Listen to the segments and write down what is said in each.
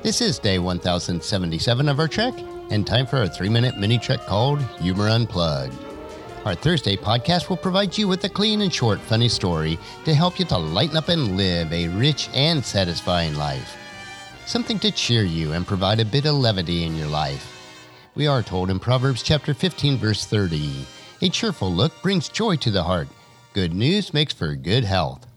This is day 1077 of our trek, and time for our three minute mini trek called Humor Unplugged. Our Thursday podcast will provide you with a clean and short, funny story to help you to lighten up and live a rich and satisfying life. Something to cheer you and provide a bit of levity in your life. We are told in Proverbs chapter 15, verse 30 A cheerful look brings joy to the heart, good news makes for good health.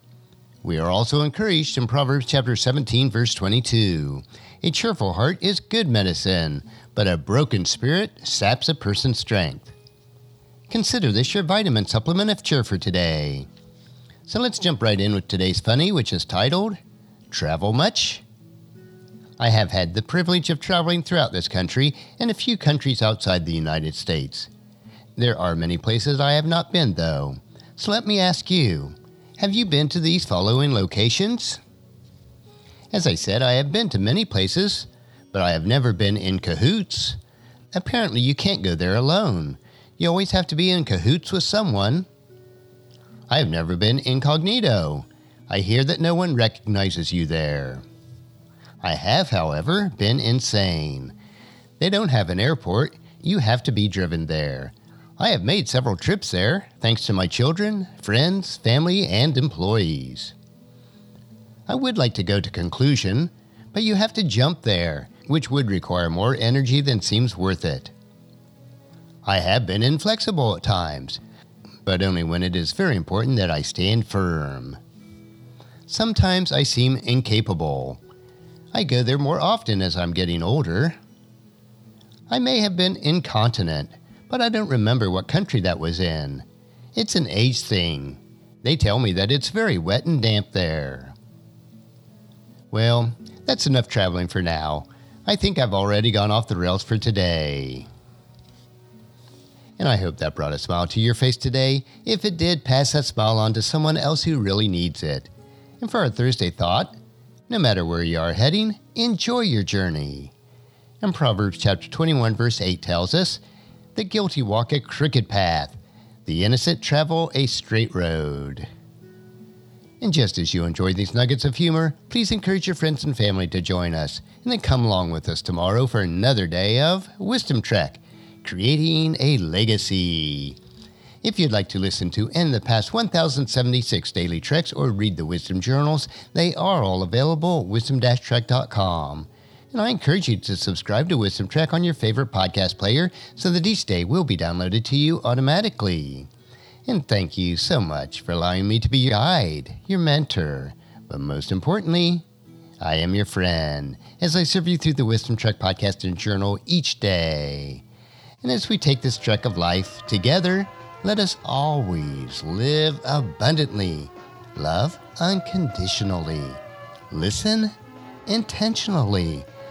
We are also encouraged in Proverbs chapter 17, verse 22. A cheerful heart is good medicine, but a broken spirit saps a person's strength. Consider this your vitamin supplement of cheer for today. So let's jump right in with today's funny, which is titled Travel Much? I have had the privilege of traveling throughout this country and a few countries outside the United States. There are many places I have not been, though. So let me ask you have you been to these following locations? As I said, I have been to many places, but I have never been in cahoots. Apparently, you can't go there alone. You always have to be in cahoots with someone. I have never been incognito. I hear that no one recognizes you there. I have, however, been insane. They don't have an airport. You have to be driven there. I have made several trips there, thanks to my children, friends, family, and employees. I would like to go to conclusion, but you have to jump there, which would require more energy than seems worth it. I have been inflexible at times, but only when it is very important that I stand firm. Sometimes I seem incapable. I go there more often as I'm getting older. I may have been incontinent, but I don't remember what country that was in. It's an age thing. They tell me that it's very wet and damp there. Well, that's enough traveling for now. I think I've already gone off the rails for today. And I hope that brought a smile to your face today. If it did, pass that smile on to someone else who really needs it. And for our Thursday thought, no matter where you are heading, enjoy your journey. And Proverbs chapter 21, verse 8 tells us the guilty walk a crooked path, the innocent travel a straight road. And just as you enjoy these nuggets of humor, please encourage your friends and family to join us, and then come along with us tomorrow for another day of Wisdom Trek, creating a legacy. If you'd like to listen to of the past 1076 daily treks or read the wisdom journals, they are all available at wisdom-trek.com. And I encourage you to subscribe to Wisdom Trek on your favorite podcast player so that each day will be downloaded to you automatically. And thank you so much for allowing me to be your guide, your mentor, but most importantly, I am your friend as I serve you through the Wisdom Trek podcast and journal each day. And as we take this trek of life together, let us always live abundantly, love unconditionally, listen intentionally,